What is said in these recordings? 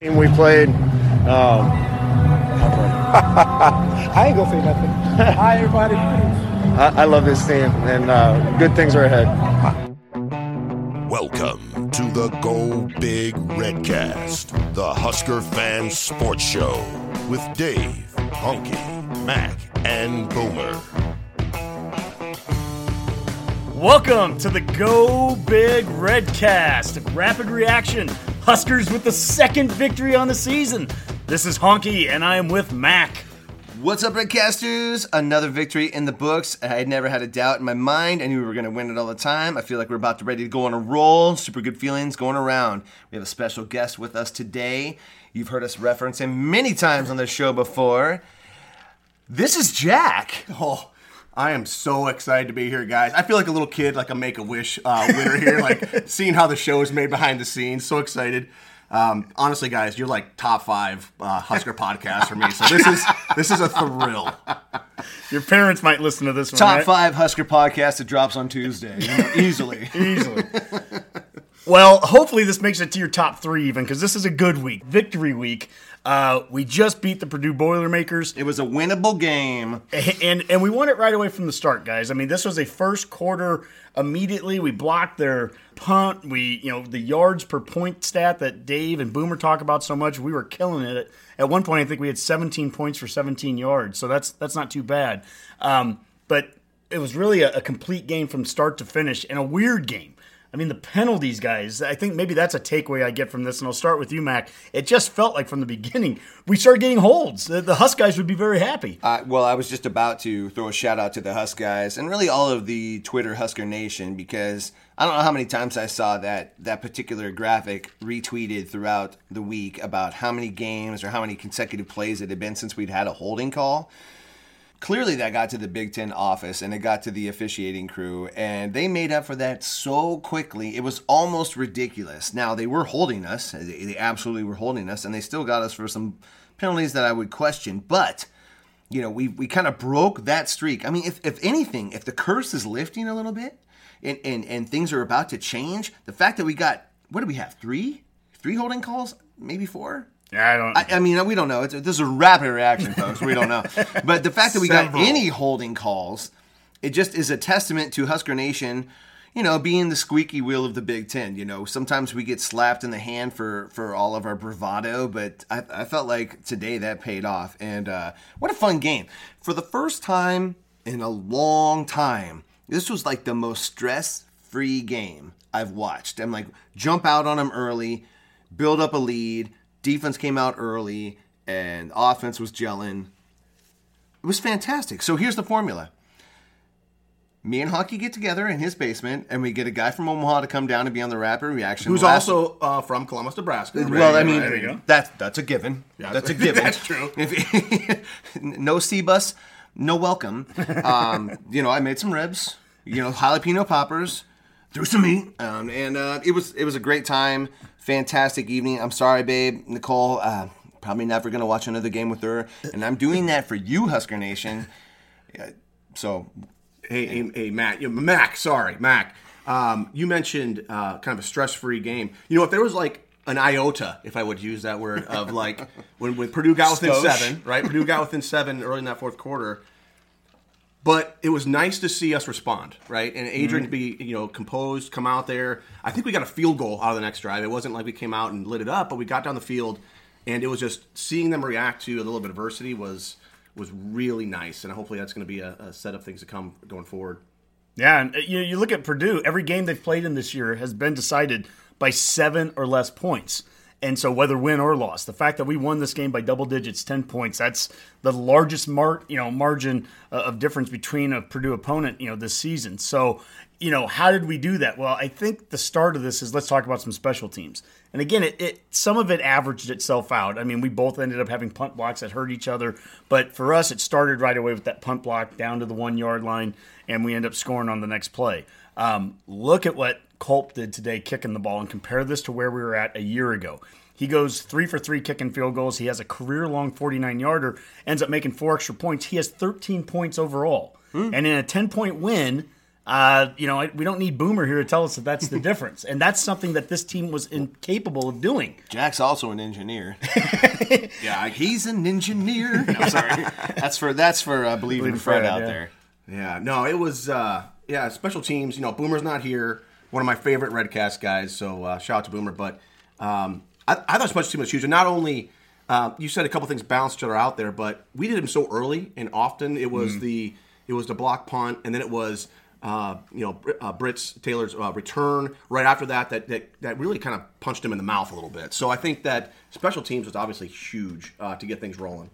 We played. Um, I ain't gonna say nothing. Hi, everybody. I, I love this team, and uh, good things are ahead. Welcome to the Go Big Redcast, the Husker fan sports show with Dave, Honky, Mac, and Boomer. Welcome to the Go Big Redcast. Rapid reaction. Huskers with the second victory on the season. This is Honky, and I am with Mac. What's up, Redcasters? Another victory in the books. I had never had a doubt in my mind. I knew we were going to win it all the time. I feel like we're about to ready to go on a roll. Super good feelings going around. We have a special guest with us today. You've heard us reference him many times on the show before. This is Jack. Oh, I am so excited to be here, guys. I feel like a little kid, like a Make a Wish uh, winner here, like seeing how the show is made behind the scenes. So excited. Um, honestly, guys, you're like top five uh, Husker podcast for me. So this is this is a thrill. Your parents might listen to this one. Top right? five Husker podcast that drops on Tuesday. You know, easily. Easily. well, hopefully this makes it to your top three even, because this is a good week. Victory week. Uh, we just beat the Purdue Boilermakers. It was a winnable game. and and we won it right away from the start, guys. I mean, this was a first quarter immediately. We blocked their punt. We, you know, the yards per point stat that Dave and Boomer talk about so much. We were killing it. At one point, I think we had 17 points for 17 yards, so that's that's not too bad. Um, but it was really a, a complete game from start to finish, and a weird game. I mean, the penalties, guys, I think maybe that's a takeaway I get from this. And I'll start with you, Mac. It just felt like from the beginning, we started getting holds. The, the Husk guys would be very happy. Uh, well, I was just about to throw a shout out to the Husk guys and really all of the Twitter Husker Nation because I don't know how many times I saw that that particular graphic retweeted throughout the week about how many games or how many consecutive plays it had been since we'd had a holding call. Clearly, that got to the Big Ten office and it got to the officiating crew, and they made up for that so quickly. It was almost ridiculous. Now, they were holding us, they absolutely were holding us, and they still got us for some penalties that I would question, but you know, we, we kind of broke that streak. I mean, if, if anything, if the curse is lifting a little bit and, and, and things are about to change, the fact that we got, what do we have, three? Three holding calls? Maybe four? Yeah, I don't. I, I mean, we don't know. It's, this is a rapid reaction, folks. We don't know. But the fact that we Several. got any holding calls, it just is a testament to Husker Nation, you know, being the squeaky wheel of the Big Ten. You know, sometimes we get slapped in the hand for, for all of our bravado, but I, I felt like today that paid off. And uh, what a fun game. For the first time in a long time, this was like the most stress free game I've watched. I'm like, jump out on them early, build up a lead. Defense came out early, and offense was gelling. It was fantastic. So here's the formula. Me and Honky get together in his basement, and we get a guy from Omaha to come down and be on the rapid reaction. Who's Last- also uh, from Columbus, Nebraska. well, I mean, go. that's that's a given. Yeah, that's a given. that's true. If, no C bus, no welcome. Um, you know, I made some ribs. You know, jalapeno poppers, threw some meat, um, and uh, it was it was a great time. Fantastic evening. I'm sorry, babe, Nicole. Uh, probably never gonna watch another game with her, and I'm doing that for you, Husker Nation. Yeah, So Hey, hey, hey, Matt. You, Mac, sorry, Mac. Um, you mentioned uh, kind of a stress-free game. You know, if there was like an iota, if I would use that word, of like when, when Purdue got within seven, right? Purdue got within seven early in that fourth quarter. But it was nice to see us respond, right? And Adrian to be, you know, composed, come out there. I think we got a field goal out of the next drive. It wasn't like we came out and lit it up, but we got down the field, and it was just seeing them react to a little bit of adversity was was really nice. And hopefully that's going to be a, a set of things to come going forward. Yeah, and uh, you, you look at Purdue, every game they've played in this year has been decided by seven or less points. And so, whether win or loss, the fact that we won this game by double digits, ten points, that's the largest mar- you know margin uh, of difference between a Purdue opponent you know this season. So, you know, how did we do that? Well, I think the start of this is let's talk about some special teams. And again, it, it some of it averaged itself out. I mean, we both ended up having punt blocks that hurt each other, but for us, it started right away with that punt block down to the one yard line, and we end up scoring on the next play. Um, look at what Culp did today, kicking the ball, and compare this to where we were at a year ago. He goes three for three kicking field goals. He has a career long 49 yarder, ends up making four extra points. He has 13 points overall. And in a 10 point win, uh, you know, we don't need Boomer here to tell us that that's the difference. And that's something that this team was incapable of doing. Jack's also an engineer. yeah, he's an engineer. No, sorry. That's for that's for uh, believing Fred, Fred, out yeah. there. Yeah, no, it was uh yeah, special teams, you know, Boomer's not here. One of my favorite Redcast guys, so uh, shout out to Boomer. But um, I, I thought special team was huge. And not only uh, you said a couple things balanced each other out there, but we did them so early and often it was the it was the block punt and then it was uh, you know uh, Britt's Taylor's uh, return right after that, that that that really kind of punched him in the mouth a little bit. So I think that special teams was obviously huge uh, to get things rolling.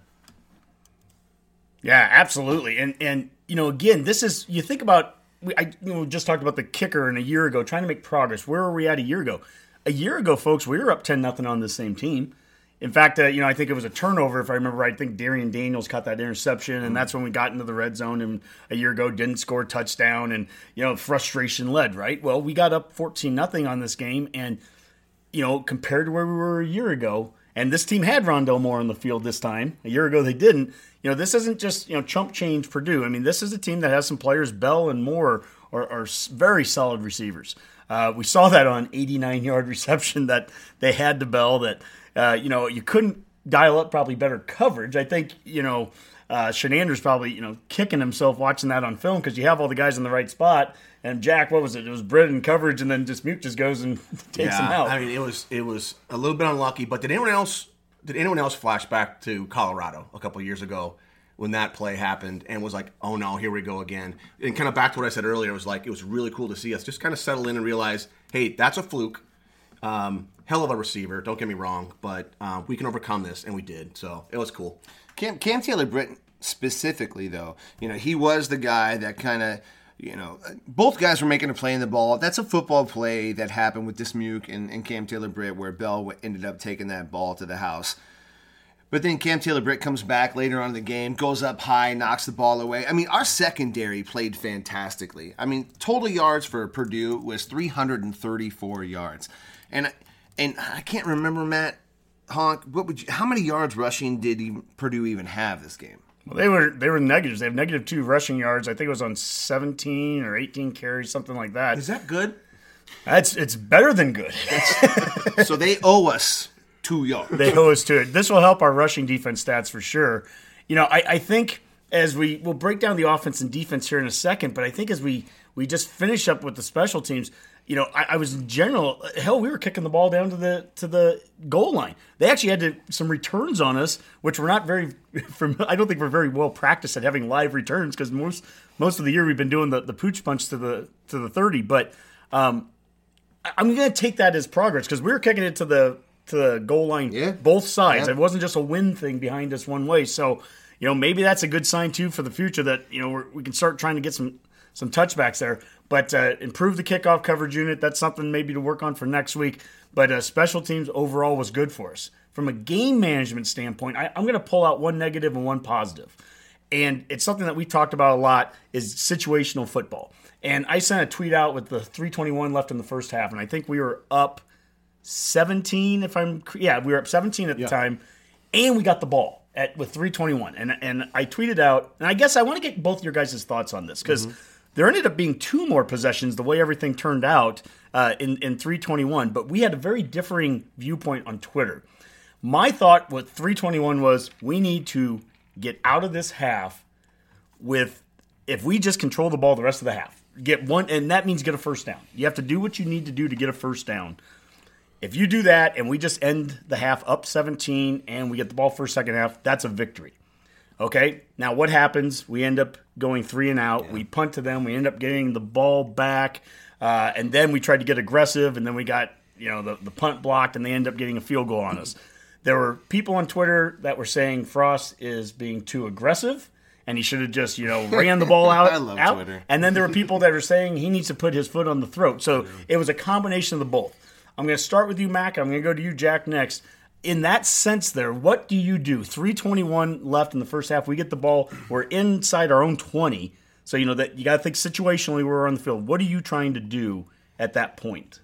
Yeah, absolutely. And and you know, again, this is you think about we I you know just talked about the kicker and a year ago trying to make progress. Where were we at a year ago? A year ago, folks, we were up ten nothing on the same team. In fact, uh, you know, I think it was a turnover if I remember right. I think Darian Daniels caught that interception, and that's when we got into the red zone. And a year ago, didn't score a touchdown, and you know, frustration led. Right. Well, we got up fourteen nothing on this game, and you know, compared to where we were a year ago, and this team had Rondale Moore on the field this time. A year ago, they didn't. You know, this isn't just you know chump change Purdue. I mean, this is a team that has some players. Bell and Moore are, are very solid receivers. Uh, we saw that on 89 yard reception that they had to Bell. That uh, you know you couldn't dial up probably better coverage. I think you know. Uh, Shenander's probably you know kicking himself watching that on film because you have all the guys in the right spot. And Jack, what was it? It was Britt in coverage, and then Dismuke just goes and takes him out. I mean, it was it was a little bit unlucky. But did anyone else did anyone else flash back to Colorado a couple years ago when that play happened and was like, oh no, here we go again? And kind of back to what I said earlier, it was like it was really cool to see us just kind of settle in and realize, hey, that's a fluke. Um, hell of a receiver, don't get me wrong, but uh, we can overcome this, and we did. So it was cool. Cam, Cam Taylor Britt specifically, though, you know, he was the guy that kind of, you know, both guys were making a play in the ball. That's a football play that happened with Dismuke and, and Cam Taylor Britt, where Bell ended up taking that ball to the house. But then Cam Taylor Britt comes back later on in the game, goes up high, knocks the ball away. I mean, our secondary played fantastically. I mean, total yards for Purdue was 334 yards, and and I can't remember Matt Honk. What would you? How many yards rushing did even, Purdue even have this game? Well, they were they were negatives. They have negative two rushing yards. I think it was on seventeen or eighteen carries, something like that. Is that good? That's it's better than good. so they owe us two yards. they owe us to it. This will help our rushing defense stats for sure. You know, I, I think as we we'll break down the offense and defense here in a second, but I think as we we just finish up with the special teams, you know, I, I was in general hell, we were kicking the ball down to the to the goal line. They actually had to, some returns on us, which were not very from. I don't think we're very well practiced at having live returns because most most of the year we've been doing the the pooch punch to the to the thirty, but. Um, I- I'm going to take that as progress because we were kicking it to the to the goal line, Yeah. both sides. Yeah. It wasn't just a win thing behind us one way. So, you know, maybe that's a good sign too for the future that you know we're, we can start trying to get some some touchbacks there. But uh, improve the kickoff coverage unit. That's something maybe to work on for next week. But uh, special teams overall was good for us from a game management standpoint. I, I'm going to pull out one negative and one positive and it's something that we talked about a lot is situational football. And I sent a tweet out with the 321 left in the first half, and I think we were up 17. If I'm yeah, we were up 17 at the time, and we got the ball at with 321. And and I tweeted out, and I guess I want to get both your guys' thoughts on this because there ended up being two more possessions the way everything turned out uh, in in 321, but we had a very differing viewpoint on Twitter. My thought with 321 was we need to get out of this half with if we just control the ball the rest of the half. Get one and that means get a first down. You have to do what you need to do to get a first down. If you do that and we just end the half up 17 and we get the ball first second half, that's a victory. Okay. Now what happens? We end up going three and out. We punt to them. We end up getting the ball back, uh, and then we tried to get aggressive, and then we got you know the, the punt blocked, and they end up getting a field goal on us. There were people on Twitter that were saying Frost is being too aggressive, and he should have just you know ran the ball out. I love out. Twitter. And then there were people that are saying he needs to put his foot on the throat. So it was a combination of the both. I'm going to start with you, Mac. I'm going to go to you, Jack, next. In that sense, there, what do you do? 321 left in the first half. We get the ball. We're inside our own 20. So you know that you got to think situationally. We're on the field. What are you trying to do at that point?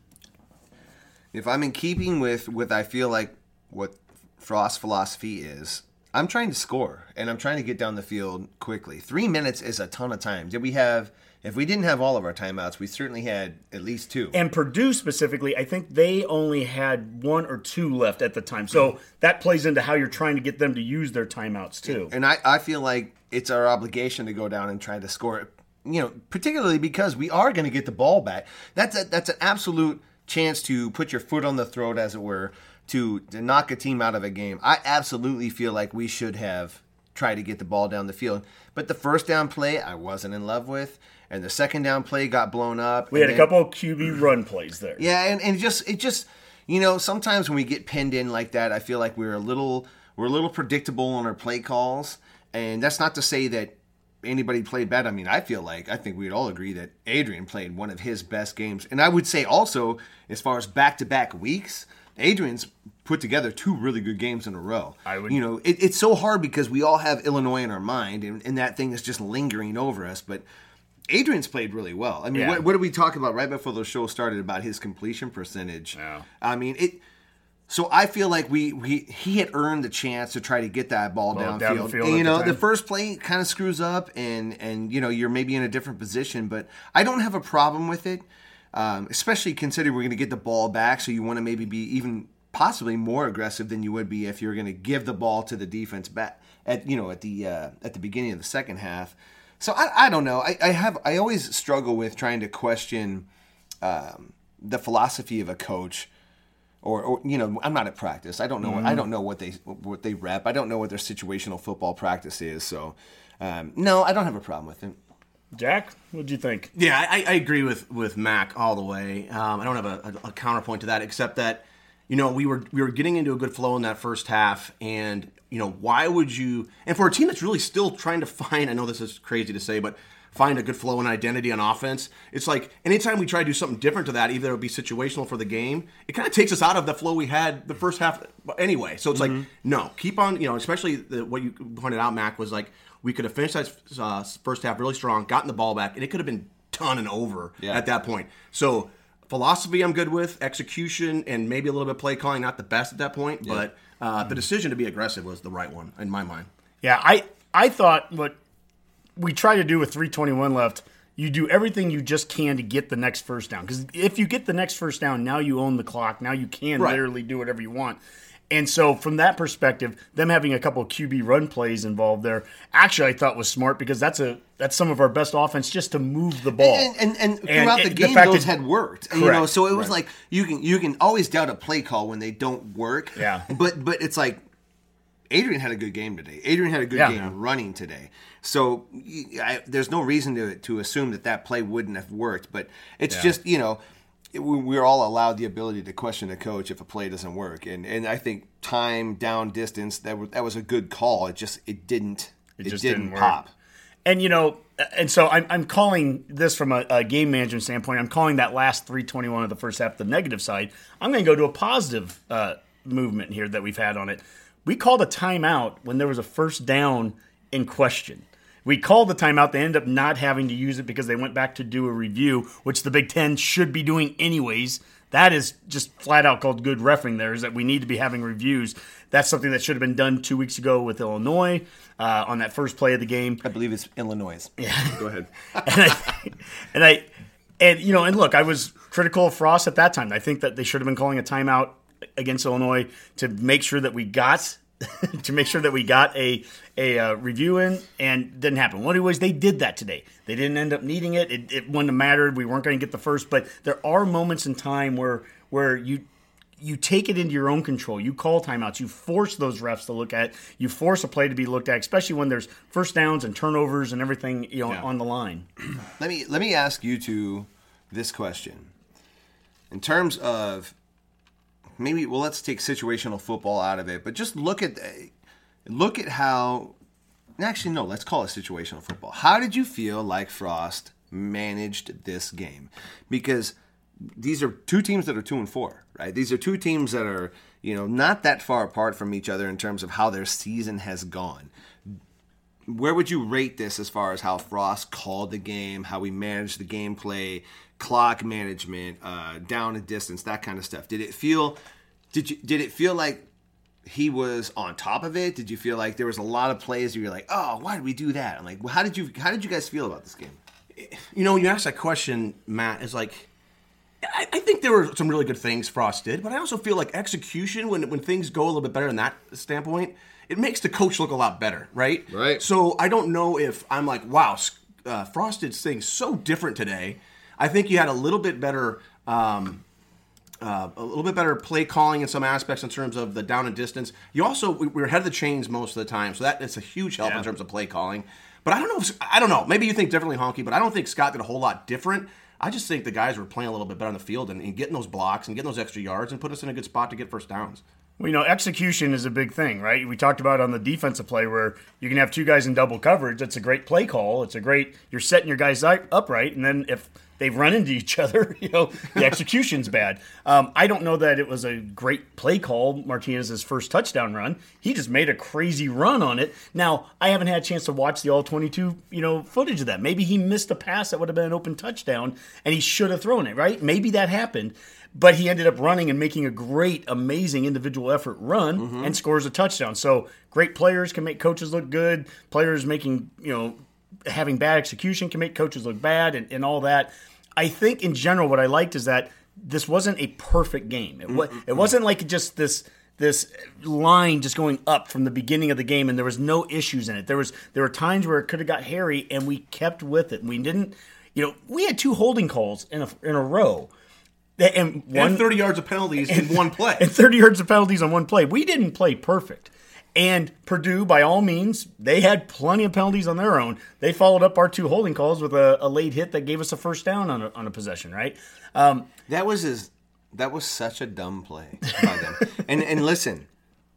if I'm in keeping with with I feel like what Frost's philosophy is, I'm trying to score and I'm trying to get down the field quickly. Three minutes is a ton of time. Did we have? If we didn't have all of our timeouts, we certainly had at least two. And Purdue specifically, I think they only had one or two left at the time. So mm-hmm. that plays into how you're trying to get them to use their timeouts too. And I, I feel like it's our obligation to go down and try to score. You know, particularly because we are going to get the ball back. That's a, that's an absolute chance to put your foot on the throat, as it were, to, to knock a team out of a game. I absolutely feel like we should have tried to get the ball down the field. But the first down play, I wasn't in love with, and the second down play got blown up. We had and a couple of QB run plays there. yeah, and, and just it just you know sometimes when we get pinned in like that, I feel like we're a little we're a little predictable on our play calls, and that's not to say that anybody played bad. I mean, I feel like I think we'd all agree that Adrian played one of his best games, and I would say also as far as back to back weeks. Adrian's put together two really good games in a row. I would- you know, it, it's so hard because we all have Illinois in our mind, and, and that thing is just lingering over us. But Adrian's played really well. I mean, Yeah. what, what did we talk about right before the show started about his completion percentage? Yeah. I mean, it. So I feel like we, we he had earned the chance to try to get that ball Ball downfield. down field and, you know, time. the first play kind of screws up, and and you know you're maybe in a different position, but I don't have a problem with it, um, especially considering we're going to get the ball back. So you want to maybe be even possibly more aggressive than you would be if you're going to give the ball to the defense back at you know at the uh, at the beginning of the second half. So I, I don't know. I, I have I always struggle with trying to question um, the philosophy of a coach, or, or you know I'm not at practice. I don't know. I don't know what they what they rep. I don't know what their situational football practice is. So um, no, I don't have a problem with it. Jack, what do you think? Yeah, I, I agree with with Mac all the way. Um, I don't have a, a, a counterpoint to that, except that you know we were we were getting into a good flow in that first half, and you know why would you? And for a team that's really still trying to find, I know this is crazy to say, but find a good flow and identity on offense. It's like anytime we try to do something different to that, either it would be situational for the game, it kind of takes us out of the flow we had the first half anyway. So it's like no, keep on. You know, especially the, what you pointed out, Mac, was like we could have finished that uh, first half really strong, gotten the ball back, and it could have been done and over Yeah. at that point. So philosophy, I'm good with execution, and maybe a little bit of play calling, not the best at that point, but uh, the decision to be aggressive was the right one in my mind. Yeah, I I thought what we try to do with 321 left, you do everything you just can to get the next first down. Because if you get the next first down, now you own the clock. Now you can Right. literally do whatever you want. And so, from that perspective, them having a couple of QB run plays involved there, actually, I thought was smart because that's a that's some of our best offense just to move the ball. And and, and And throughout it- the the game, fact those that- had worked. You know, Correct. so it was Right. like you can you can always doubt a play call when they don't work. Yeah. But but it's like Adrian had a good game today. Adrian had a good Yeah. game running today. So I, there's no reason to to assume that that play wouldn't have worked. But it's Yeah. just you know. It- we- We're all allowed the ability to question a coach if a play doesn't work, and and I think time, down, distance that was that was a good call. It just it didn't it, just didn't, didn't pop. And you know, and so I'm, I'm calling this from a, a game management standpoint. I'm calling that last 321 of the first half the negative side. I'm going to go to a positive uh, movement here that we've had on it. We called a timeout when there was a first down in question. We called the timeout. They ended up not having to use it because they went back to do a review, which the Big Ten should be doing anyways. That is just flat out called good refing. There is that we need to be having reviews. That's something that should have been done two weeks ago with Illinois uh, on that first play of the game. I believe it's Illinois. Yeah. Go ahead. and I, and I, and you know, and look, I was critical of Frost at that time. I think that they should have been calling a timeout against Illinois to make sure that we got to make sure that we got a a uh, review in, and didn't happen. Well, anyways, they did that today. They didn't end up needing it. It, it wouldn't have mattered. We weren't going to get the first, but there are moments in time where where you you take it into your own control. You call timeouts. You force those refs to look at. You force a play to be looked at, especially when there's first downs and turnovers and everything you know Yeah. on the line. Let me let me ask you two this question. In terms of maybe well let's take situational football out of it, but just look at look at how actually no, let's call it situational football. How did you feel like Frost managed this game? Because these are two teams that are two and four, right? These are two teams that are you know not that far apart from each other in terms of how their season has gone. Where would you rate this as far as how Frost called the game, how we managed the gameplay, clock management, uh, down and distance, that kind of stuff? Did it feel? Did you did it feel like he was on top of it? Did you feel like there was a lot of plays where you're like, oh, why did we do that? I'm like, well, how did you how did you guys feel about this game? You know, when you asked that question, Matt, is like I, I think there were some really good things Frost did, but I also feel like execution when when things go a little bit better in that standpoint, it makes the coach look a lot better, right? Right. So I don't know if I'm like, wow, uh, Frost did things so different today. I think you had a little bit better. Um, uh, a little bit better play calling in some aspects in terms of the down and distance. You also we, we were ahead of the chains most of the time, so that is a huge help Yeah. in terms of play calling. But I don't know. If, I don't know. Maybe you think differently, Honky, but I don't think Scott did a whole lot different. I just think the guys were playing a little bit better on the field and, and getting those blocks and getting those extra yards and put us in a good spot to get first downs. Well, you know, execution is a big thing, right? We talked about on the defensive play where you can have two guys in double coverage. That's a great play call. It's a great you're setting your guys up- upright, and then if they've run into each other, you know, the execution's bad. Um, I don't know that it was a great play call. Martinez's first touchdown run, he just made a crazy run on it. Now I haven't had a chance to watch the all 22, you know, footage of that. Maybe he missed a pass that would have been an open touchdown, and he should have thrown it. Right? Maybe that happened but he ended up running and making a great, amazing individual effort run and scores a touchdown. So great players can make coaches look good. Players making, you know, having bad execution can make coaches look bad and, and all that. I think in general, what I liked is that this wasn't a perfect game. It, it wasn't like just this this line just going up from the beginning of the game and there was no issues in it. There was there were times where it could have got hairy and we kept with it. We didn't you know, we had two holding calls in a in a row. And one and 30 yards of penalties in one play. and 30 yards of penalties on one play. We didn't play perfect. And Purdue, by all means, they had plenty of penalties on their own. They followed up our two holding calls with a, a late hit that gave us a first down on a, on a possession, right? Um, That was his. That was such a dumb play by them. and and listen,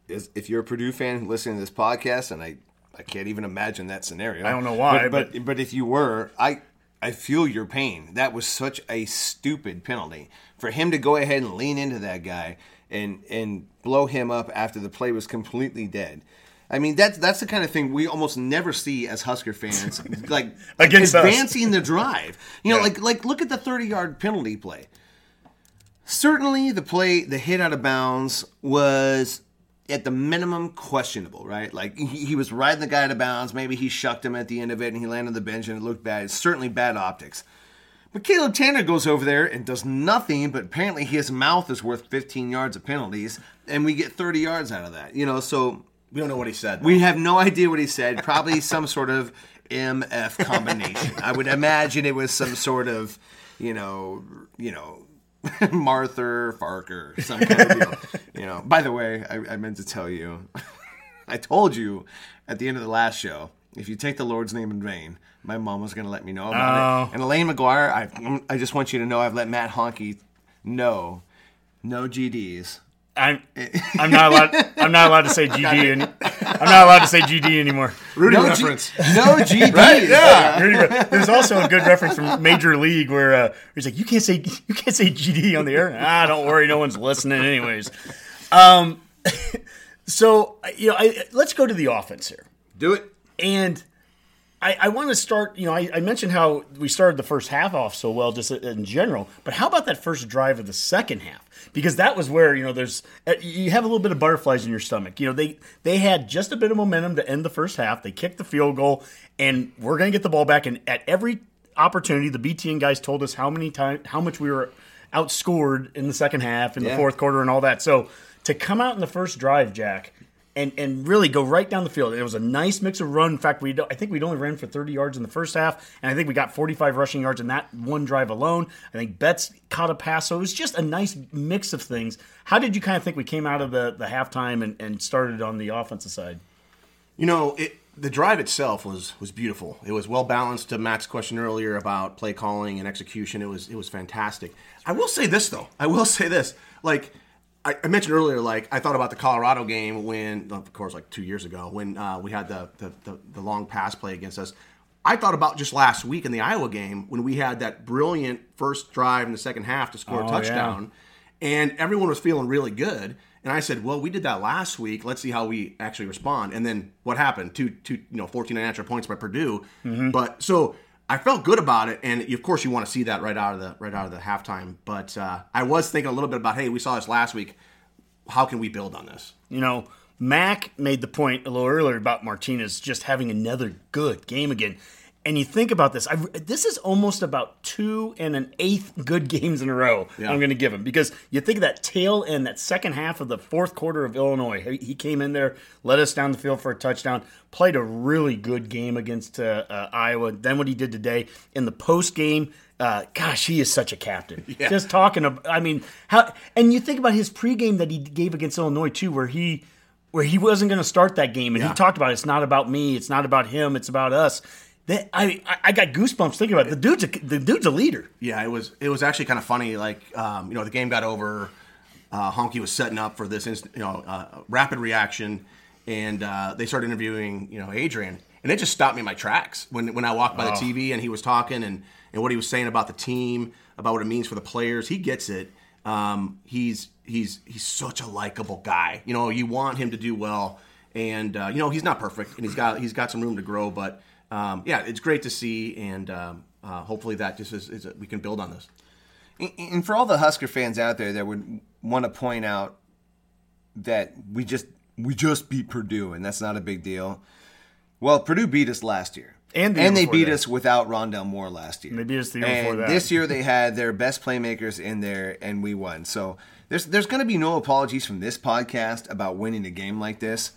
if you're a Purdue fan listening to this podcast, and I I can't even imagine that scenario. I don't know why, but but, but if you were, I I feel your pain. That was such a stupid penalty for him to go ahead and lean into that guy and and blow him up after the play was completely dead. I mean that's that's the kind of thing we almost never see as Husker fans, like Against us. advancing the drive. You know, Yeah. like like look at the thirty yard penalty play. Certainly, the play, the hit out of bounds was at the minimum questionable, right? Like he, he was riding the guy out of bounds. Maybe he shucked him at the end of it and he landed on the bench and it looked bad. It's certainly bad optics. But Caleb Tannor goes over there and does nothing, but apparently his mouth is worth 15 yards of penalties, and we get 30 yards out of that. You know, so we don't know what he said. we have no idea what he said. Probably some sort of MF combination. I would imagine it was some sort of, you know, you know, Martha Farker, some kind of deal. You know. By the way, I, I meant to tell you, I told you at the end of the last show, if you take the Lord's name in vain, my mom was going to let me know about Oh. it. And Elaine McGuire, I, I just want you to know I've let Matt Honky know no GDs. I'm I'm not allowed I'm not allowed to say GD any, I'm not allowed to say GD anymore. Rudy no reference. G, no GDs. Yeah, Rudy there's also a good reference from Major League where uh, he's like, "You can't say you can't say GD on the air." Ah, don't worry, no one's listening anyways. Um, so you know, I, let's go to the offense here. Do it. And I, I want to start, you know, I, I mentioned how we started the first half off so well just in general, but how about that first drive of the second half? Because that was where, you know, there's, uh, you have a little bit of butterflies in your stomach. You know, they, they had just a bit of momentum to end the first half. They kicked the field goal, and we're going to get the ball back. And at every opportunity, the BTN guys told us how many times, how much we were outscored in the second half, in the fourth quarter, and all that. So to come out in the first drive, Jack, and and really go right down the field. It was a nice mix of run. In fact, we I think we'd only ran for 30 yards in the first half, and I think we got 45 rushing yards in that one drive alone. I think Betts caught a pass, so it was just a nice mix of things. How did you kind of think we came out of the the halftime and, and started on the offensive side? You know, it, the drive itself was was beautiful. It was well balanced. To Matt's question earlier about play calling and execution, it was it was fantastic. I will say this though. I will say this. Like I, I mentioned earlier, like I thought about the Colorado game when, of course, like two years ago when uh, we had the, the, the the long pass play against us. I thought about just last week in the Iowa game when we had that brilliant first drive in the second half to score Oh, a touchdown, and everyone was feeling really good. And I said, "Well, we did that last week. Let's see how we actually respond." And then what happened? Two, two, you know, fourteen unanswered points by Purdue. But so I felt good about it, and of course, you want to see that right out of the right out of the halftime. But uh, I was thinking a little bit about, hey, we saw this last week. How can we build on this? You know, Mac made the point a little earlier about Martinez just having another good game again. And you think about this, I, this is almost about two and an eighth good games in a row. Yeah. I'm going to give him because you think of that tail end, that second half of the fourth quarter of Illinois. He, he came in there, led us down the field for a touchdown, played a really good game against uh, uh, Iowa. Then what he did today in the post game, uh, gosh, he is such a captain. Yeah. Just talking about, I mean, how, and you think about his pregame that he gave against Illinois too, where he, where he wasn't going to start that game, and Yeah. he talked about it's not about me, it's not about him, it's about us. That I, I- got goosebumps thinking about it. the dude's a, the dude's a leader. Yeah, it was it was actually kind of funny. Like um, you know, the game got over. Uh, Honky was setting up for this, inst- you know, uh, rapid reaction, and uh, they started interviewing, you know, Adrian, and it just stopped me in my tracks when when I walked by the TV and he was talking and and what he was saying about the team, about what it means for the players. He gets it. Um, he's he's he's such a likable guy. You know, you want him to do well, and uh, you know he's not perfect, and he's got he's got some room to grow, but. Um, yeah, it's great to see, and um, uh, hopefully that just is, is we can build on this. And- And for all the Husker fans out there that would want to point out that we just we just beat Purdue and that's not a big deal. Well, Purdue beat us last year. And the and they beat that. us without Rondale Moore last year. They beat us the year and before that. This year they had their best playmakers in there and we won. So there's there's going to be no apologies from this podcast about winning a game like this.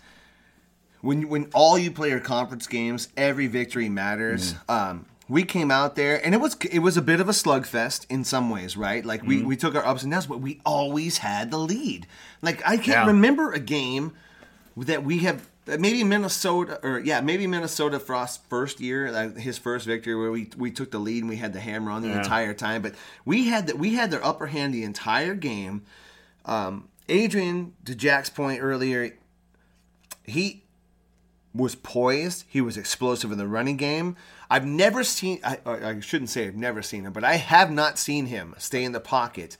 When when all you play are conference games, every victory matters. Um, we came out there and it was it was a bit of a slugfest in some ways, right? Like we, we took our ups and downs, but we always had the lead. Like I can't Yeah. remember a game that we have maybe Minnesota or yeah maybe Minnesota Frost's first year like his first victory where we we took the lead and we had the hammer on the Yeah. entire time but we had that we had their upper hand the entire game um, Adrian to Jack's point earlier he was poised. He was explosive in the running game. I've never seen I, I shouldn't say I've never seen him but I have not seen him stay in the pocket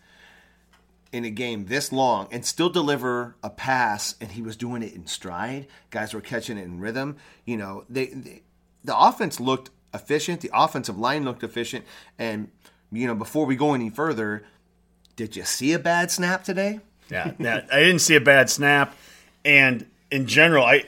in a game this long and still deliver a pass and he was doing it in stride. Guys were catching it in rhythm. You know they, they the offense looked efficient. The offensive line looked efficient. And you know before we go any further did you see a bad snap today? Yeah, yeah. I didn't see a bad snap, and in general, I,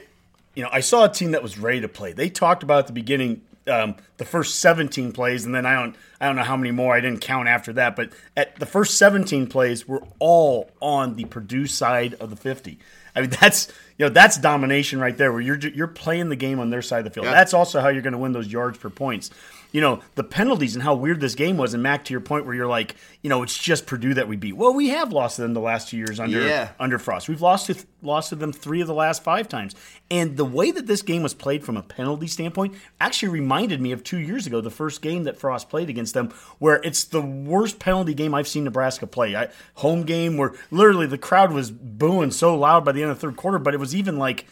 you know, I saw a team that was ready to play. They talked about at the beginning um, the first 17 plays, and then I don't, I don't know how many more. I didn't count after that, but at the first 17 plays were all on the Purdue side of the 50. I mean, that's you know that's domination right there, where you're you're playing the game on their side of the field. That's also how you're going to win those yards per points. You know the penalties and how weird this game was. And Mac, to your point, where you're like, you know, it's just Purdue that we beat. Well, we have lost to them the last two years under Yeah. under Frost. We've lost to lost to them three of the last five times. And the way that this game was played from a penalty standpoint actually reminded me of two years ago, the first game that Frost played against them, where it's the worst penalty game I've seen Nebraska play. I, home game where literally the crowd was booing so loud by the end of the third quarter, but it was even like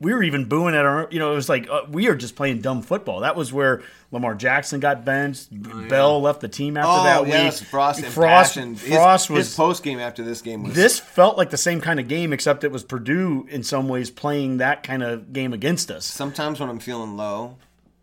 we were even booing at our, you know, it was like uh, we are just playing dumb football. That was where Lamar Jackson got benched. Bell left the team after that week. Oh, yes, Frost and Frost, His- Frost his, was post game after this game was this felt like the same kind of game, except it was Purdue in some ways playing that kind of game against us. sometimes when I'm feeling low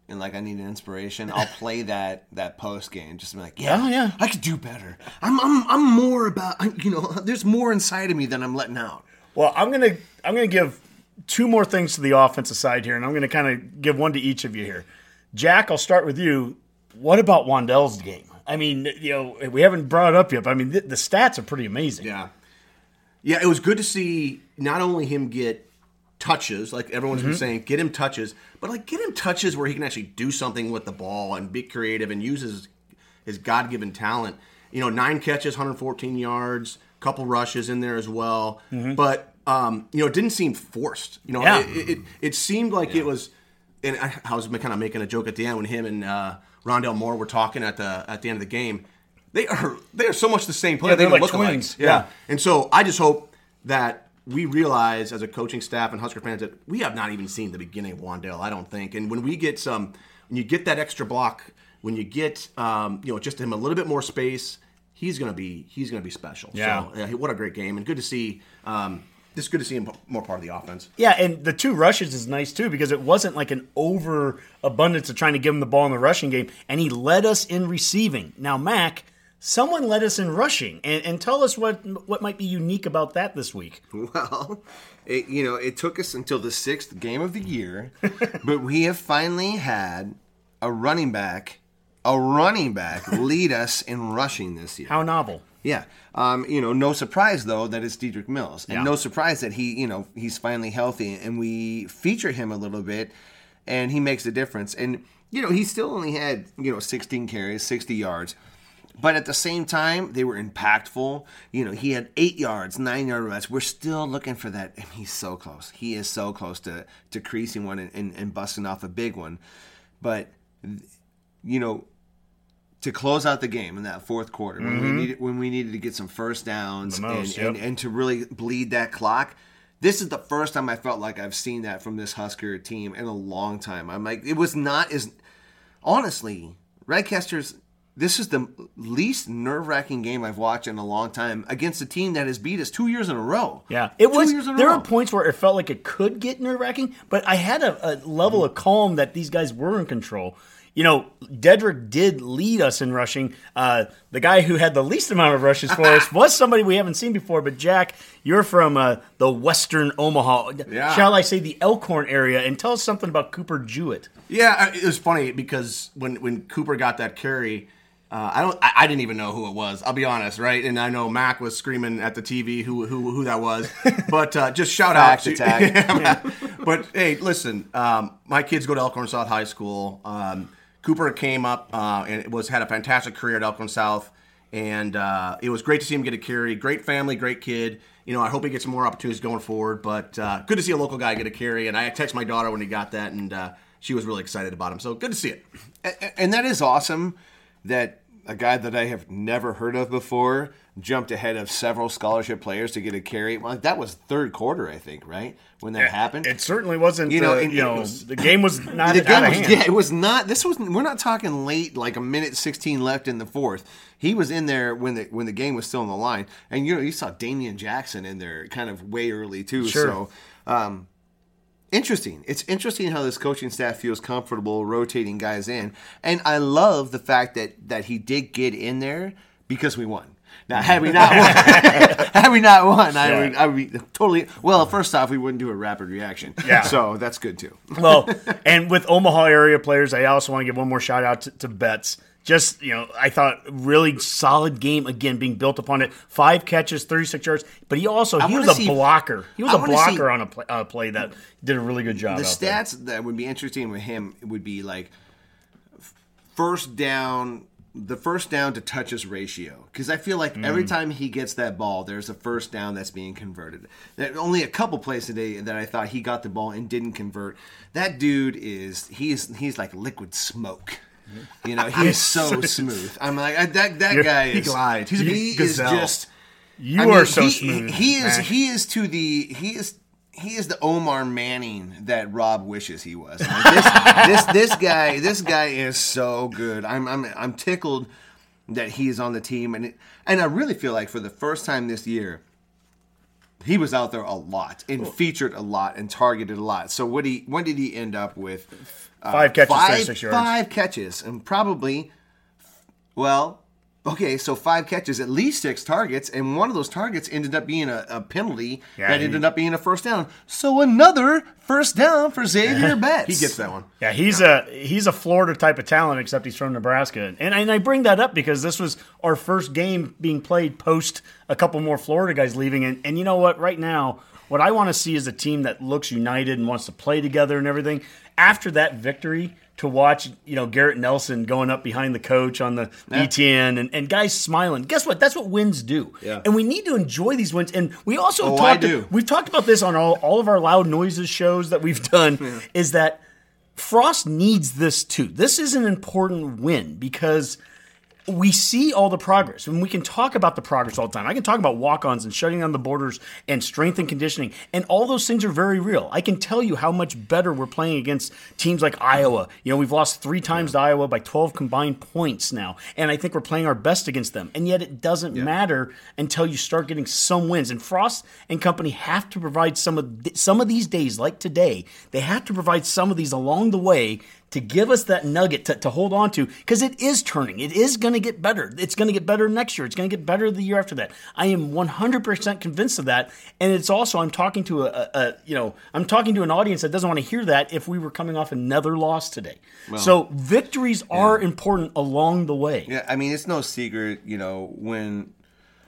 and like I need an inspiration, I'll play that that post game just be like, yeah, Oh, yeah. I could do better. I'm I'm I'm more about you know, there's more inside of me than I'm letting out. Well, I'm gonna I'm gonna give two more things to the offensive side here, and I'm gonna kind of give one to each of you here. Jack, I'll start with you. What about Wan'Dale's game? I mean, you know, we haven't brought it up yet, but I mean, the, the stats are pretty amazing. Yeah. Yeah, it was good to see not only him get touches, like everyone's been mm-hmm. saying, get him touches, but like get him touches where he can actually do something with the ball and be creative and use his, his God given talent. You know, nine catches, 114 yards, couple rushes in there as well. Mm-hmm. But, um, you know, it didn't seem forced. You know, Yeah. it, it, it seemed like it was, and I, I was kind of making a joke at the end when him and uh, Rondale Moore were talking at the at the end of the game. They are they are so much the same player. Yeah, they're they like twins. Yeah. Yeah. And so I just hope that we realize as a coaching staff and Husker fans that we have not even seen the beginning of Wan'Dale, I don't think. And when we get some, when you get that extra block, when you get, um, you know, just him a little bit more space, he's gonna be he's gonna be special. Yeah. So, yeah, what a great game and good to see. Um, just good to see him more part of the offense. Yeah, and the two rushes is nice too because it wasn't like an overabundance of trying to give him the ball in the rushing game, and he led us in receiving. Now, Mac, someone led us in rushing, and, and tell us what what might be unique about that this week. Well, it, you know, it took us until the sixth game of the year, but we have finally had a running back, a running back lead us in rushing this year. How novel! Yeah. Um, you know, no surprise though that it's Dedrick Mills, and Yeah. no surprise that he, you know, he's finally healthy, and we feature him a little bit, and he makes a difference. And you know, he still only had you know 16 carries, 60 yards, but at the same time, they were impactful. You know, he had eight yards, nine yard runs. We're still looking for that. And he's so close. He is so close to to creasing one and, and, and busting off a big one, but you know to close out the game in that fourth quarter when we needed when we needed to get some first downs Mm-hmm. Most, and, and, yep. and to really bleed that clock. This is the first time I felt like I've seen that from this Husker team in a long time. I'm like, it was not as honestly, Redcasters. This is the least nerve wracking game I've watched in a long time against a team that has beat us two years in a row. Yeah, it Two was. years in a There row. were points where it felt like it could get nerve wracking, but I had a, a level of calm that these guys were in control. You know, Dedrick did lead us in rushing. Uh, the guy who had the least amount of rushes for us was somebody we haven't seen before. But Jack, you're from uh, the Western Omaha, Yeah. shall I say, the Elkhorn area, and tell us something about Cooper Jewett. Yeah, it was funny because when when Cooper got that carry, uh, I don't, I, I didn't even know who it was. I'll be honest, right? And I know Mac was screaming at the TV who who, who that was, but uh, just shout out to attack. Yeah, but hey, listen, um, my kids go to Elkhorn South High School. Um, Cooper came up uh, and was had a fantastic career at Elkhorn South, and uh, it was great to see him get a carry. Great family, great kid. You know, I hope he gets more opportunities going forward. But uh, good to see a local guy get a carry. And I texted my daughter when he got that, and uh, she was really excited about him. So good to see it. A- and that is awesome that a guy that I have never heard of before jumped ahead of several scholarship players to get a carry. Well, that was third quarter, I think, right when that happened. It certainly wasn't. You know, uh, and you know, was- the game was not the out game of was, hand. yeah, it was not. This was. We're not talking late, like a minute sixteen left in the fourth. He was in there when the when the game was still on the line, and you know you saw Damian Jackson in there kind of way early too. Sure. So, um, interesting. It's interesting how this coaching staff feels comfortable rotating guys in, and I love the fact that that he did get in there because we won. Now, had we not won, had we not won, I would, I would be totally. Well, first off, we wouldn't do a rapid reaction. Yeah. So that's good too. well, and with Omaha area players, I also want to give one more shout out to, to Betts. Just you know, I thought really solid game again, being built upon it. Five catches, thirty six yards, but he also he was a see- blocker. He was I a blocker see- on a play, uh, play that did a really good job. the out there. stats that would be interesting with him would be like first down the first down to touches ratio because i feel like Mm. every time he gets that ball there's a first down that's being converted there only a couple plays today that i thought he got the ball and didn't convert that dude is he's he's like liquid smoke Mm-hmm. you know he's so smooth i'm like I, that that guy he is glides. He's a he is just You I mean, are so he, smooth. He is. Mac. He is to the. He is. He is the Omar Manning that Rob wishes he was. Like, this, this this guy. This guy is so good. I'm I'm I'm tickled that he is on the team, and it, and I really feel like for the first time this year, he was out there a lot and featured a lot and targeted a lot. So what he what did he end up with? Uh, Five catches, five, 36 yards. Five catches, and probably well, okay, so five catches, at least six targets, and one of those targets ended up being a, a penalty Yeah, that he- ended up being a first down. So another first down for Xavier Betts. He gets that one. Yeah, he's a he's a Florida type of talent, except he's from Nebraska. And, and I bring that up because this was our first game being played post a couple more Florida guys leaving. And, and you know what? Right now, what I want to see is a team that looks united and wants to play together and everything. After that victory, to watch you know Garrett Nelson going up behind the coach on the BTN and, and guys smiling. Guess what? That's what wins do. Yeah. And we need to enjoy these wins. And we also Oh, I talked. do. We've talked about this on all, all of our loud noises shows that we've done. Is that Frost needs this too. This is an important win because we see all the progress and we can talk about the progress all the time. I can talk about walk-ons and shutting down the borders and strength and conditioning and all those things are very real. I can tell you how much better we're playing against teams like Iowa. You know, we've lost 3 times to Iowa by 12 combined points now and I think we're playing our best against them. And yet it doesn't matter until you start getting some wins. And Frost and company have to provide some of th- some of these days like today. They have to provide some of these along the way to give us that nugget to, to hold on to because it is turning. It is going to get better. It's going to get better next year. It's going to get better the year after that. I am 100% convinced of that. And it's also, I'm talking to a, a, a you know, I'm talking to an audience that doesn't want to hear that if we were coming off another loss today. so victories are important along the way. Yeah, I mean it's no secret, you know, when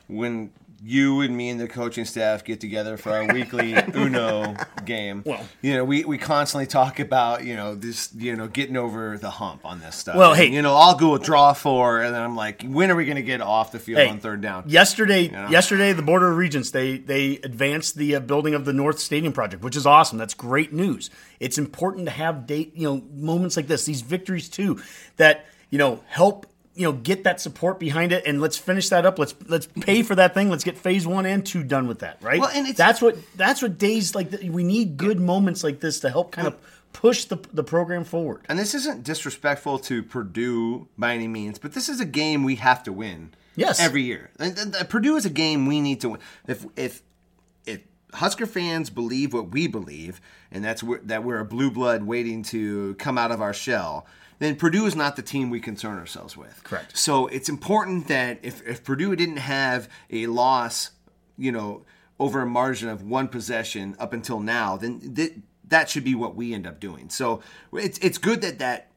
when you and me and the coaching staff get together for our weekly Uno game. Well- you know, we, we constantly talk about you know this, you know, getting over the hump on this stuff. Well, And, hey- you know, I'll go with draw four, and then I'm like, when are we going to get off the field Hey, on third down? Yesterday, know? yesterday, the Board of Regents they they advanced the uh, building of the North Stadium project, which is awesome. That's great news. It's important to have date you know moments like this, these victories too, that you know help you know get that support behind it, and let's finish that up. Let's let's pay for that thing. Let's get phase one and two done with that. Right? Well, and it's- that's what that's what days like we need good moments like this to help kind of push the the program forward. And this isn't disrespectful to Purdue by any means, but this is a game we have to win. Yes. every year. And uh, Purdue is a game we need to win. If if if Husker fans believe what we believe, and that's where, that we're a blue blood waiting to come out of our shell, then Purdue is not the team we concern ourselves with. Correct. So it's important that if, if Purdue didn't have a loss, you know, over a margin of one possession up until now, then th- that should be what we end up doing. So it's it's good that that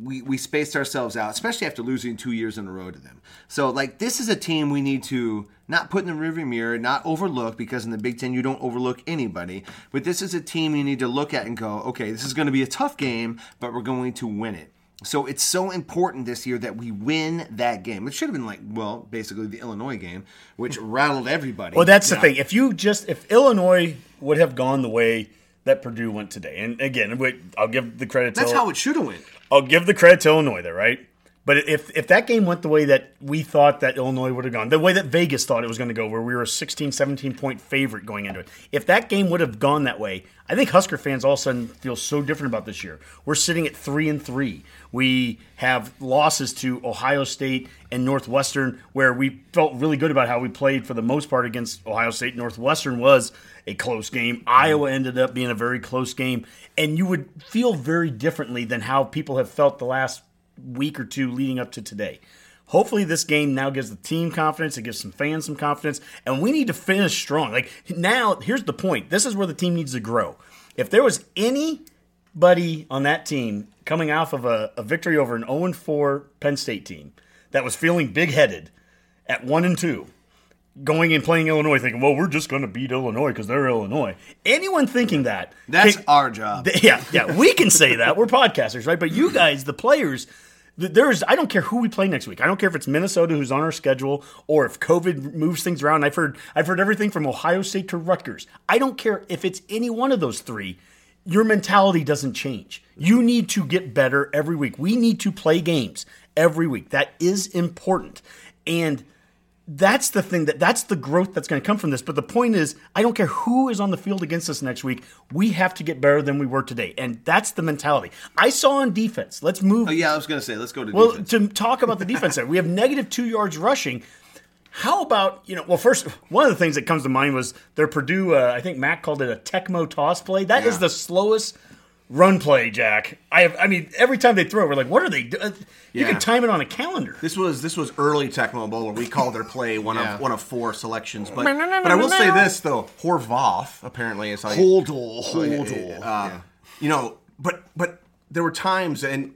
we, we spaced ourselves out, especially after losing two years in a row to them. So, like, this is a team we need to not put in the rearview mirror, not overlook, because in the Big Ten you don't overlook anybody. But this is a team you need to look at and go, okay, this is going to be a tough game, but we're going to win it. So it's so important this year that we win that game. It should have been like, well, basically the Illinois game, which rattled everybody. Well, that's the thing. If you just if Illinois would have gone the way that Purdue went today, and again, I'll give the credit. To That's to, how it should have went. I'll give the credit to Illinois there, right? But if if that game went the way that we thought that Illinois would have gone, the way that Vegas thought it was going to go, where we were a 16, 17 point favorite going into it, if that game would have gone that way, I think Husker fans all of a sudden feel so different about this year. We're sitting at three and three. We have losses to Ohio State and Northwestern, where we felt really good about how we played for the most part against Ohio State. Northwestern was a close game. Iowa ended up being a very close game, and you would feel very differently than how people have felt the last week or two leading up to today. Hopefully, this game now gives the team confidence. It gives some fans some confidence, and we need to finish strong. Like now, here's the point. This is where the team needs to grow. If there was anybody on that team coming off of a, a victory over an 0 4 Penn State team that was feeling big headed at 1 and 2, going and playing Illinois, thinking, well, we're just going to beat Illinois because they're Illinois. Anyone thinking that. That's can- our job. Th- Yeah, yeah, we can say that. We're podcasters, right? But you guys, the players, there's I don't care who we play next week. I don't care if it's Minnesota who's on our schedule or if COVID moves things around. I've heard I've heard everything from Ohio State to Rutgers. I don't care if it's any one of those three. Your mentality doesn't change. You need to get better every week. We need to play games every week. That is important. And that's the thing that that's the growth that's going to come from this. But the point is, I don't care who is on the field against us next week. We have to get better than we were today, and that's the mentality. I saw on defense. Let's move. Oh, yeah, I was going to say, let's go to Well, defense. to talk about the defense there, we have negative two yards rushing. How about you know? Well, first, one of the things that comes to mind was their Purdue. Uh, I think Matt called it a Tecmo toss play. That is Yeah. the slowest run play, Jack. I have. I mean, every time they throw, we're like, what are they doing? Uh, you Yeah. can time it on a calendar. This was this was early Tecmo Bowl where we called their play one Yeah. of one of four selections. But but I will say this though, Horvath apparently is how you, Holdle, holdle. uh, uh you know, but but there were times and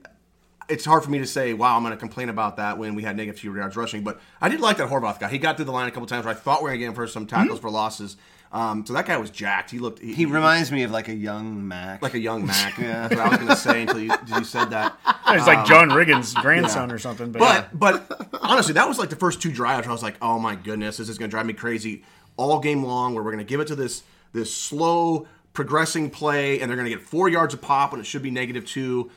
it's hard for me to say, wow, I'm going to complain about that when we had negative two yards rushing. But I did like that Horvath guy. He got through the line a couple times where I thought we were going to get him for some tackles hmm? for losses. Um, so that guy was jacked. He looked. he reminds me of like a young Mac. like a young Mac. yeah. That's what I was going to say until you, until you said that. It's like John Riggins' grandson or something. But, But but honestly, that was like the first two drives. Where I was like, oh my goodness, this is going to drive me crazy all game long. Where we're going to give it to this this slow progressing play, and they're going to get four yards of pop when it should be negative two.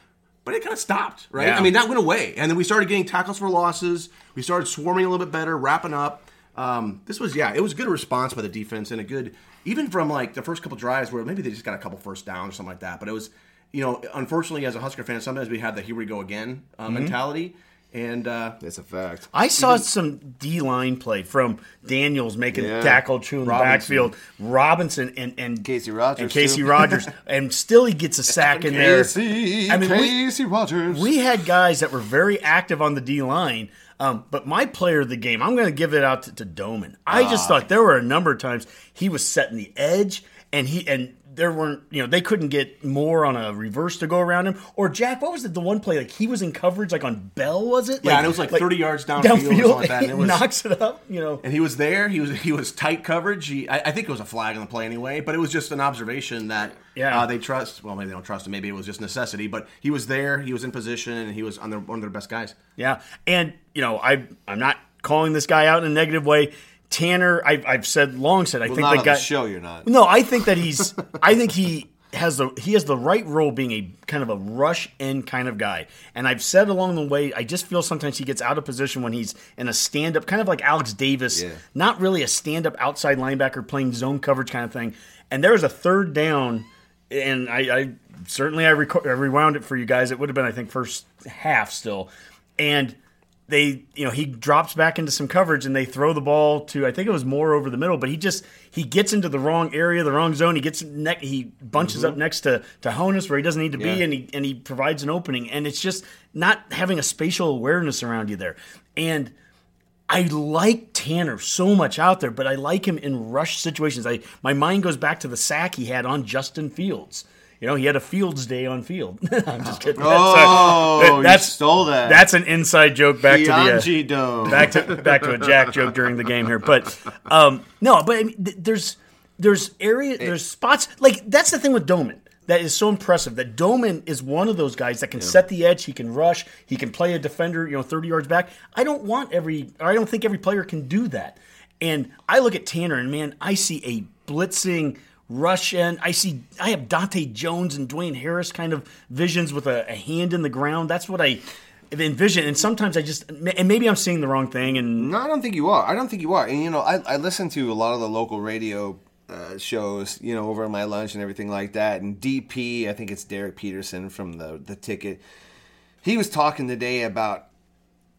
but it kind of stopped, right? Yeah. I mean, that went away, and then we started getting tackles for losses. We started swarming a little bit better, wrapping up. Um, this was yeah, it was a good response by the defense and a good even from like the first couple drives where maybe they just got a couple first downs or something like that. But it was you know, unfortunately as a Husker fan, sometimes we have the here we go again uh, mentality, and uh, That's a fact. I saw some D line play from Daniels making Yeah. tackle true in the backfield. Robinson and, and Casey Rogers, and Casey too. Rogers, and still he gets a sack in there. I mean, we- Casey Rogers. We had guys that were very active on the D line, um, but my player of the game, I'm going to give it out to, to Domann. I Ah. just thought there were a number of times he was setting the edge, and he and there weren't, you know, they couldn't get more on a reverse to go around him. Or Jack, what was it? The one play like he was in coverage, like on Bell, was it? Yeah, and it was like 30 yards downfield or something like that, and it was- knocks it up. You know, and he was there. He was he was tight coverage. He, I, I think it was a flag on the play anyway, but it was just an observation that Yeah. uh, they trust. Well, maybe they don't trust him. Maybe it was just necessity. But he was there. He was in position, and he was on their, one of their best guys. Yeah, and you know, I I'm not calling this guy out in a negative way. Tannor, I've, I've said long said I well, think not the guy. the show. You're not. No, I think that he's. I think he has the he has the right role being a kind of a rush end kind of guy. And I've said along the way, I just feel sometimes he gets out of position when he's in a stand up, kind of like Alex Davis, Yeah. not really a stand up outside linebacker playing zone coverage kind of thing. And there was a third down, and I, I certainly I, reco- I rewound it for you guys. It would have been I think first half still, and they you know he drops back into some coverage and they throw the ball to I think it was more over the middle, but he just he gets into the wrong area, the wrong zone. He gets ne- he bunches up mm-hmm. next to to Honas where he doesn't need to be, and he and he provides an opening. And it's just not having a spatial awareness around you there. And I like Tannor so much out there, but I like him in rush situations. I my mind goes back to the sack he had on Justin Fields. You know, he had a Fields day on field. I'm just kidding. Oh, That's, uh, you stole that. That's an inside joke back to the uh, back to back to a Jack joke during the game here. But um, no, but I mean, th- there's there's area there's spots like that's the thing with Domann that is so impressive. That Domann is one of those guys that can set the edge. He can rush. He can play a defender. You know, thirty yards back. I don't want every. Or I don't think every player can do that. And I look at Tannor and man, I see a blitzing. Rush end. I see. I have Dante Jones and Dwayne Harris kind of visions with a, a hand in the ground. That's what I envision. And sometimes I just, and maybe I'm seeing the wrong thing. And No, I don't think you are. I don't think you are. And you know, I, I listen to a lot of the local radio uh, shows, you know, over my lunch and everything like that. And DP, I think it's Derek Peterson from the the ticket. He was talking today about,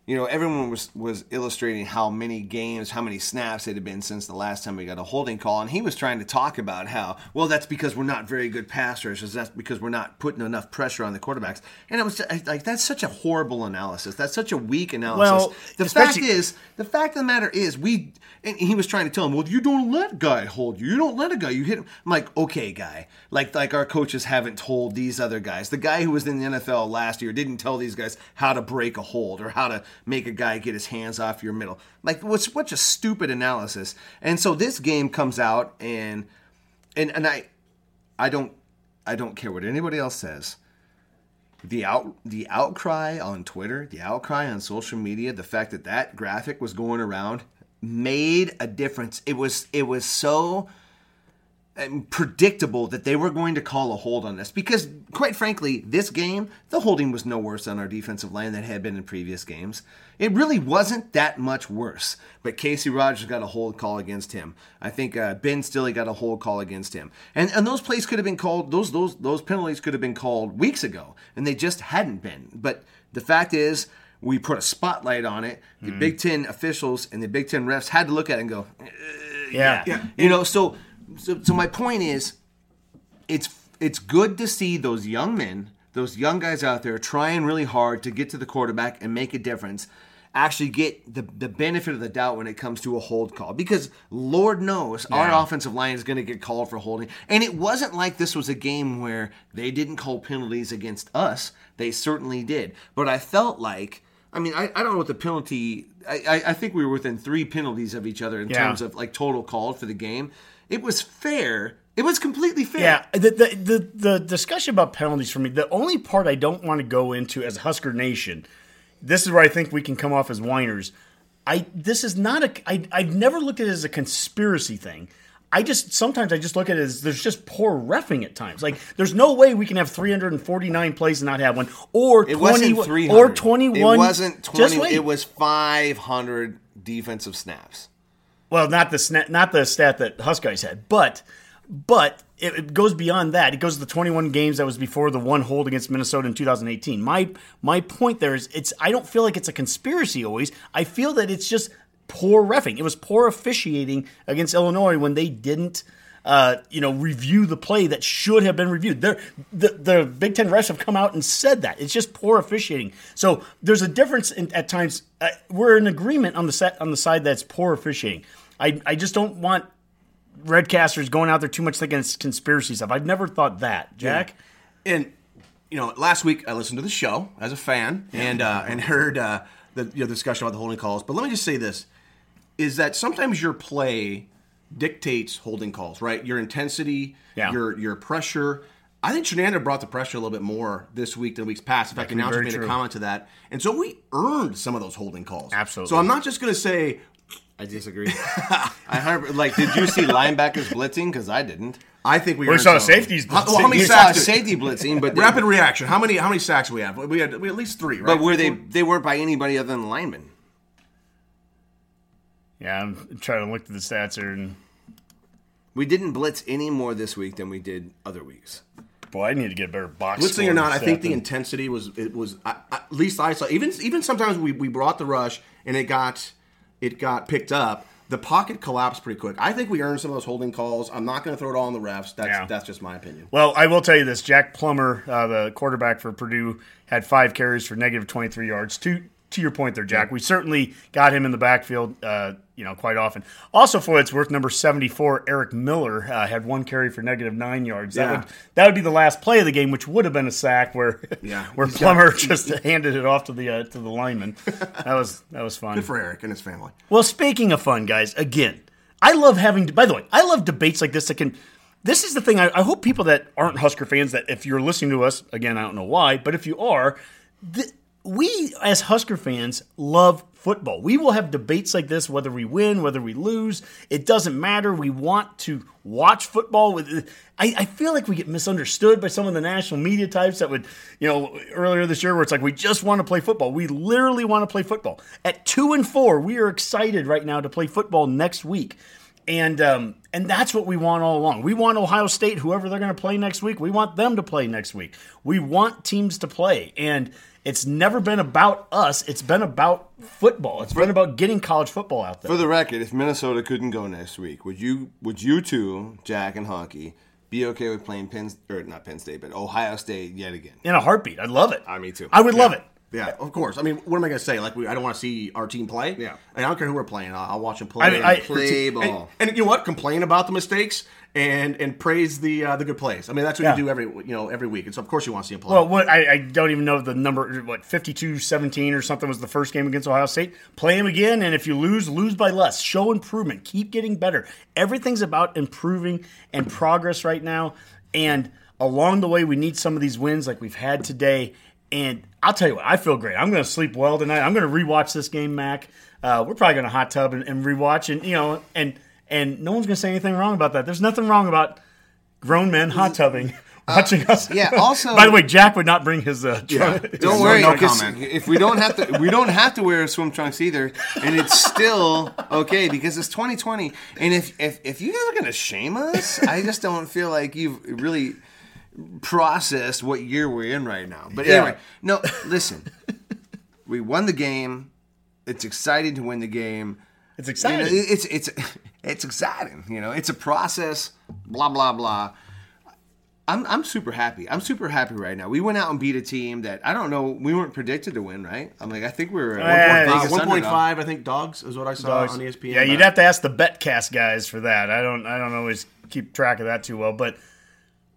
you know, everyone was was illustrating how many games, how many snaps it had been since the last time we got a holding call, and he was trying to talk about how, well, that's because we're not very good passers, or that's because we're not putting enough pressure on the quarterbacks. And it was just, like that's such a horrible analysis. That's such a weak analysis. Well, the fact is, the fact of the matter is, we. And he was trying to tell him, well, you don't let a guy hold you. You don't let a guy. You hit him. I'm like, okay, guy. Like, like our coaches haven't told these other guys. The guy who was in the NFL last year didn't tell these guys how to break a hold or how to make a guy get his hands off your middle. Like, what's what's a stupid analysis? And so this game comes out, and and and I, I don't, I don't care what anybody else says the out the outcry on Twitter, the outcry on social media, the fact that that graphic was going around made a difference. It was it was so predictable that they were going to call a hold on this because quite frankly, this game, the holding was no worse on our defensive line than it had been in previous games. It really wasn't that much worse. But Casey Rogers got a hold call against him. I think uh, Ben Stille got a hold call against him. And and those plays could have been called those those those penalties could have been called weeks ago, and they just hadn't been. But the fact is, we put a spotlight on it. The Big Ten officials and the Big Ten refs had to look at it and go, yeah. yeah, you know, so, so so my point is, it's it's good to see those young men, those young guys out there trying really hard to get to the quarterback and make a difference. Actually, get the the benefit of the doubt when it comes to a hold call because Lord knows our offensive line is going to get called for holding. And it wasn't like this was a game where they didn't call penalties against us. They certainly did. But I felt like. I mean, I, I don't know what the penalty. I, I, I think we were within three penalties of each other in Yeah. terms of like total called for the game. It was fair. It was completely fair. Yeah, the, the the the discussion about penalties for me, the only part I don't want to go into as Husker Nation, this is where I think we can come off as whiners. I this is not a I I've never looked at it as a conspiracy thing. I just sometimes I just look at it as there's just poor refing at times. Like there's no way we can have 349 plays and not have one, or It 20 wasn't 300. or 21. It wasn't Just 20. wait. It was 500 defensive snaps. Well, not the sna- not the stat that Husk guys had, but but it, it goes beyond that. It goes to the 21 games that was before the one hold against Minnesota in 2018. My my point there is it's I don't feel like it's a conspiracy always. I feel that it's just poor refing. It was poor officiating against Illinois when they didn't uh, you know, review the play that should have been reviewed. They're, the the Big Ten refs have come out and said that it's just poor officiating. So there's a difference in, at times. Uh, we're in agreement on the set on the side that's poor officiating. I I just don't want Redcasters going out there too much thinking it's conspiracy stuff. I've never thought that, Jack. And you know, last week I listened to the show as a fan and uh, and heard uh, the you know, discussion about the holding calls. But let me just say this: is that sometimes your play dictates holding calls, right? Your intensity, Yeah. your your pressure. I think Chinander brought the pressure a little bit more this week than weeks past. In fact, the can announcer made true. a comment to that, and so we earned some of those holding calls. Absolutely. So I'm not just going to say I disagree. I heard, like, did you see linebackers blitzing? Because I didn't. I think we, We saw some. safeties How, well, how many We sacks? did- safety blitzing, but they, Rapid reaction. How many? How many sacks we have? We had we had at least three, right? but were they? They weren't by anybody other than linemen. Yeah, I'm trying to look at the stats here, and We didn't blitz any more this week than we did other weeks. boy, I need to get a better box. Blitzing or not, I think the than- intensity was it was I, I- at least I saw even even sometimes we, we brought the rush and it got it got picked up. The pocket collapsed pretty quick. I think we earned some of those holding calls. I'm not going to throw it all on the refs. That's Yeah. that's just my opinion. Well, I will tell you this: Jack Plummer, uh, the quarterback for Purdue, had five carries for negative 23 yards. To to your point there, Jack, we certainly got him in the backfield, uh, you know, quite often. Also, for it's worth, number 74, Eric Miller, uh, had one carry for negative nine yards. That Yeah. would that would be the last play of the game, which would have been a sack where Yeah. where Plummer got- just handed it off to the uh, to the lineman. That was that was fun. Good for Eric and his family. Well, speaking of fun, guys, again, I love having. By the way, I love debates like this that can. This is the thing. I, I hope people that aren't Husker fans that if you're listening to us again, I don't know why, but if you are, th- we as Husker fans love football. We will have debates like this, whether we win, whether we lose. It doesn't matter. We want to watch football. With I, I feel like we get misunderstood by some of the national media types that would, you know, earlier this year where it's like we just want to play football. We literally want to play football. At two and four, we are excited right now to play football next week. And um, and that's what we want all along. We want Ohio State, whoever they're going to play next week, we want them to play next week. We want teams to play, and it's never been about us. It's been about football. It's been about getting college football out there. For the record, if Minnesota couldn't go next week, would you would you two, Jack and Honky, be okay with playing Penn or not Penn State, but Ohio State yet again? In a heartbeat, I'd love it. I me too. I would love it. Yeah, of course. I mean, what am I going to say? Like, we, I don't want to see our team play. Yeah. and I don't care who we're playing. I'll, I'll watch them play. I mean, I- and- Play and- ball. And, you know what? Complain about the mistakes and and praise the uh, the good plays. I mean, that's what Yeah. you do every you know every week. And so of course you want to see them play. Well, what I, I don't even know the number. What 52-17 or something was the first game against Ohio State. Play them again, and if you lose, lose by less. Show improvement. Keep getting better. Everything's about improving and progress right now. And along the way, we need some of these wins like we've had today. And I'll tell you what, I feel great. I'm going to sleep well tonight. I'm going to rewatch this game, Mac. Uh, we're probably going to hot tub and, and rewatch, and you know, and and no one's going to say anything wrong about that. There's nothing wrong about grown men hot tubbing. Watching us, yeah, also- By the way, Jack would not bring his. Uh, Yeah. Don't No- worry, no because comment. if we don't have to, we don't have to wear swim trunks either, and it's still okay because it's 2020. And if if if you guys are gonna shame us, I just don't feel like you've really processed what year we're in right now. But Yeah. anyway, no, listen, we won the game. It's exciting to win the game. It's You know, exciting. it's it's it's exciting. You know, it's a process. Blah blah blah. I'm I'm super happy. I'm super happy right now. We went out and beat a team that I don't know. We weren't predicted to win, right? I'm like I think we were. Uh, one point underdog. I think. Dogs is what I saw on E ESPN. yeah, you'd have to ask the BetCast guys for that. I don't. I don't always keep track of that too well, but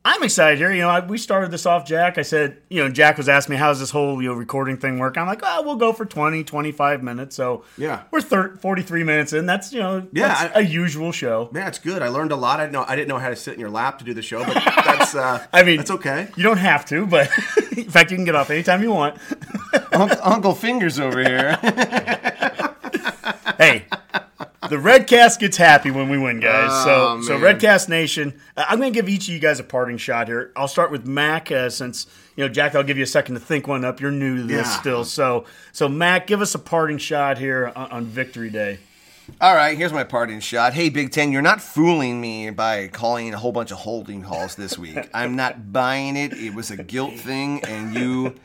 I'm excited here. You know, I, we started this off, Jack. I said, you know, Jack was asking me, how's this whole, you know, recording thing work? I'm like, oh, we'll go for 20, 25 minutes. So Yeah. we're thir- 43 minutes in. That's, you know, Yeah, that's I- a usual show. Man, it's good. I learned a lot. I didn't know I didn't know how to sit in your lap to do the show, but that's uh, I mean, that's okay. You don't have to, but in fact, you can get off anytime you want. Uncle, Uncle Fingers over here. hey, the Redcast gets happy when we win, guys. Oh, so, so man. Redcast Nation, uh, I'm going to give each of you guys a parting shot here. I'll start with Mac, uh, since you know Jack. I'll give you a second to think one up. You're new to this Yeah. still, so so Mac, give us a parting shot here on, on Victory Day. All right, here's my parting shot. Hey, Big Ten, you're not fooling me by calling a whole bunch of holding calls this week. I'm not buying it. It was a guilt thing, and you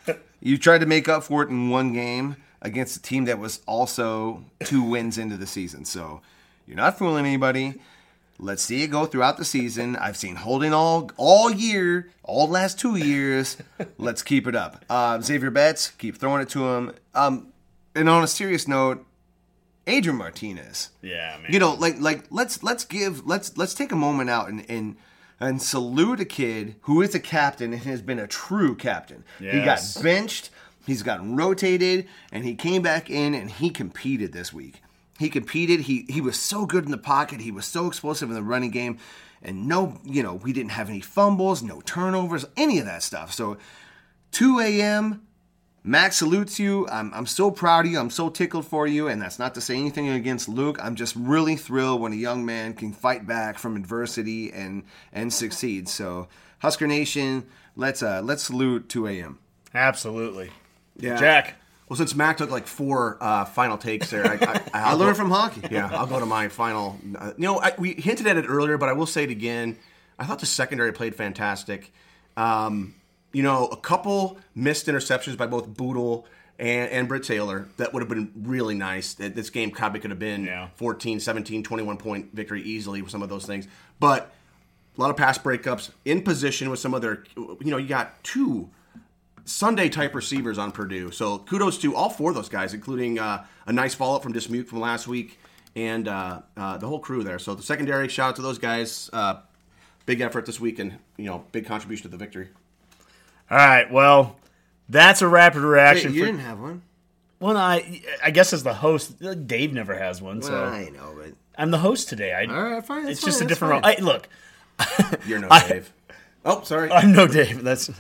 you tried to make up for it in one game against a team that was also two wins into the season. So you're not fooling anybody. Let's see it go throughout the season. I've seen holding all all year, all last two years. Let's keep it up. Uh, Zavier Betts, keep throwing it to him. Um, and on a serious note, Adrian Martinez. Yeah, man. You know, like like let's let's give let's let's take a moment out and and and salute a kid who is a captain and has been a true captain. He got benched, he's gotten rotated, and he came back in and he competed this week. He competed. He he was so good in the pocket. He was so explosive in the running game, and no, you know, we didn't have any fumbles, no turnovers, any of that stuff. So, 2 a.m. Max salutes you. I'm, I'm so proud of you. I'm so tickled for you. And that's not to say anything against Luke. I'm just really thrilled when a young man can fight back from adversity and and succeed. So Husker Nation, let's uh let's salute 2 a.m. Absolutely. Yeah. Jack. Well, since Mac took like four uh, final takes there, I, I, I learned from Honky. Yeah, I'll go to my final. Uh, you know, I, we hinted at it earlier, but I will say it again. I thought the secondary played fantastic. Um, you know, a couple missed interceptions by both Bootle and, and Britt Taylor that would have been really nice. That This game probably could have been Yeah. 14, 17, 21 point victory easily with some of those things. But a lot of pass breakups in position with some other, you know, you got two Sunday type receivers on Purdue. So kudos to all four of those guys, including uh, a nice follow up from Dismuke from last week and uh, uh, the whole crew there. So the secondary, shout out to those guys. Uh, big effort this week and, you know, big contribution to the victory. All right. Well, that's a rapid Wait, reaction. you for, didn't have one. well, I I guess as the host, Dave never has one, so Well, I know, but I'm the host today. I, all right, fine. it's that's just a different role. I, look, You're no I- Dave. Oh, sorry. I'm no Dave. That's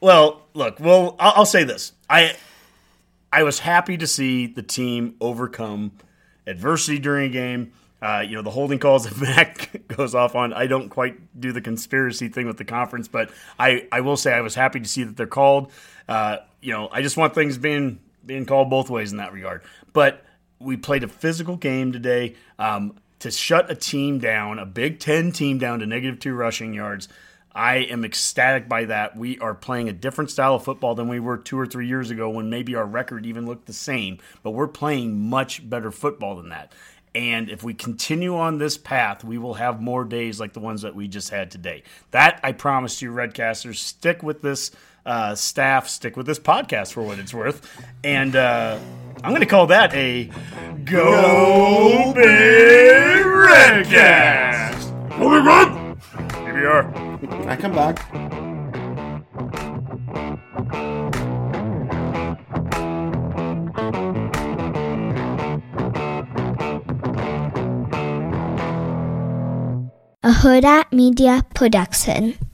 well. Look, well, I'll, I'll say this. I I was happy to see the team overcome adversity during a game. Uh, you know, the holding calls that Mac goes off on. I don't quite do the conspiracy thing with the conference, but I, I will say I was happy to see that they're called. Uh, you know, I just want things being being called both ways in that regard. But we played a physical game today. Um, to shut a team down, a Big Ten team down to negative two rushing yards, I am ecstatic by that. We are playing a different style of football than we were two or three years ago when maybe our record even looked the same, but we're playing much better football than that. And if we continue on this path, we will have more days like the ones that we just had today. That I promise you, Redcasters. Stick with this uh, staff, stick with this podcast for what it's worth. And uh, I'm going to call that a Go Redcast. Go Big Red! Here we are. Can I come back? a Huda Media Production.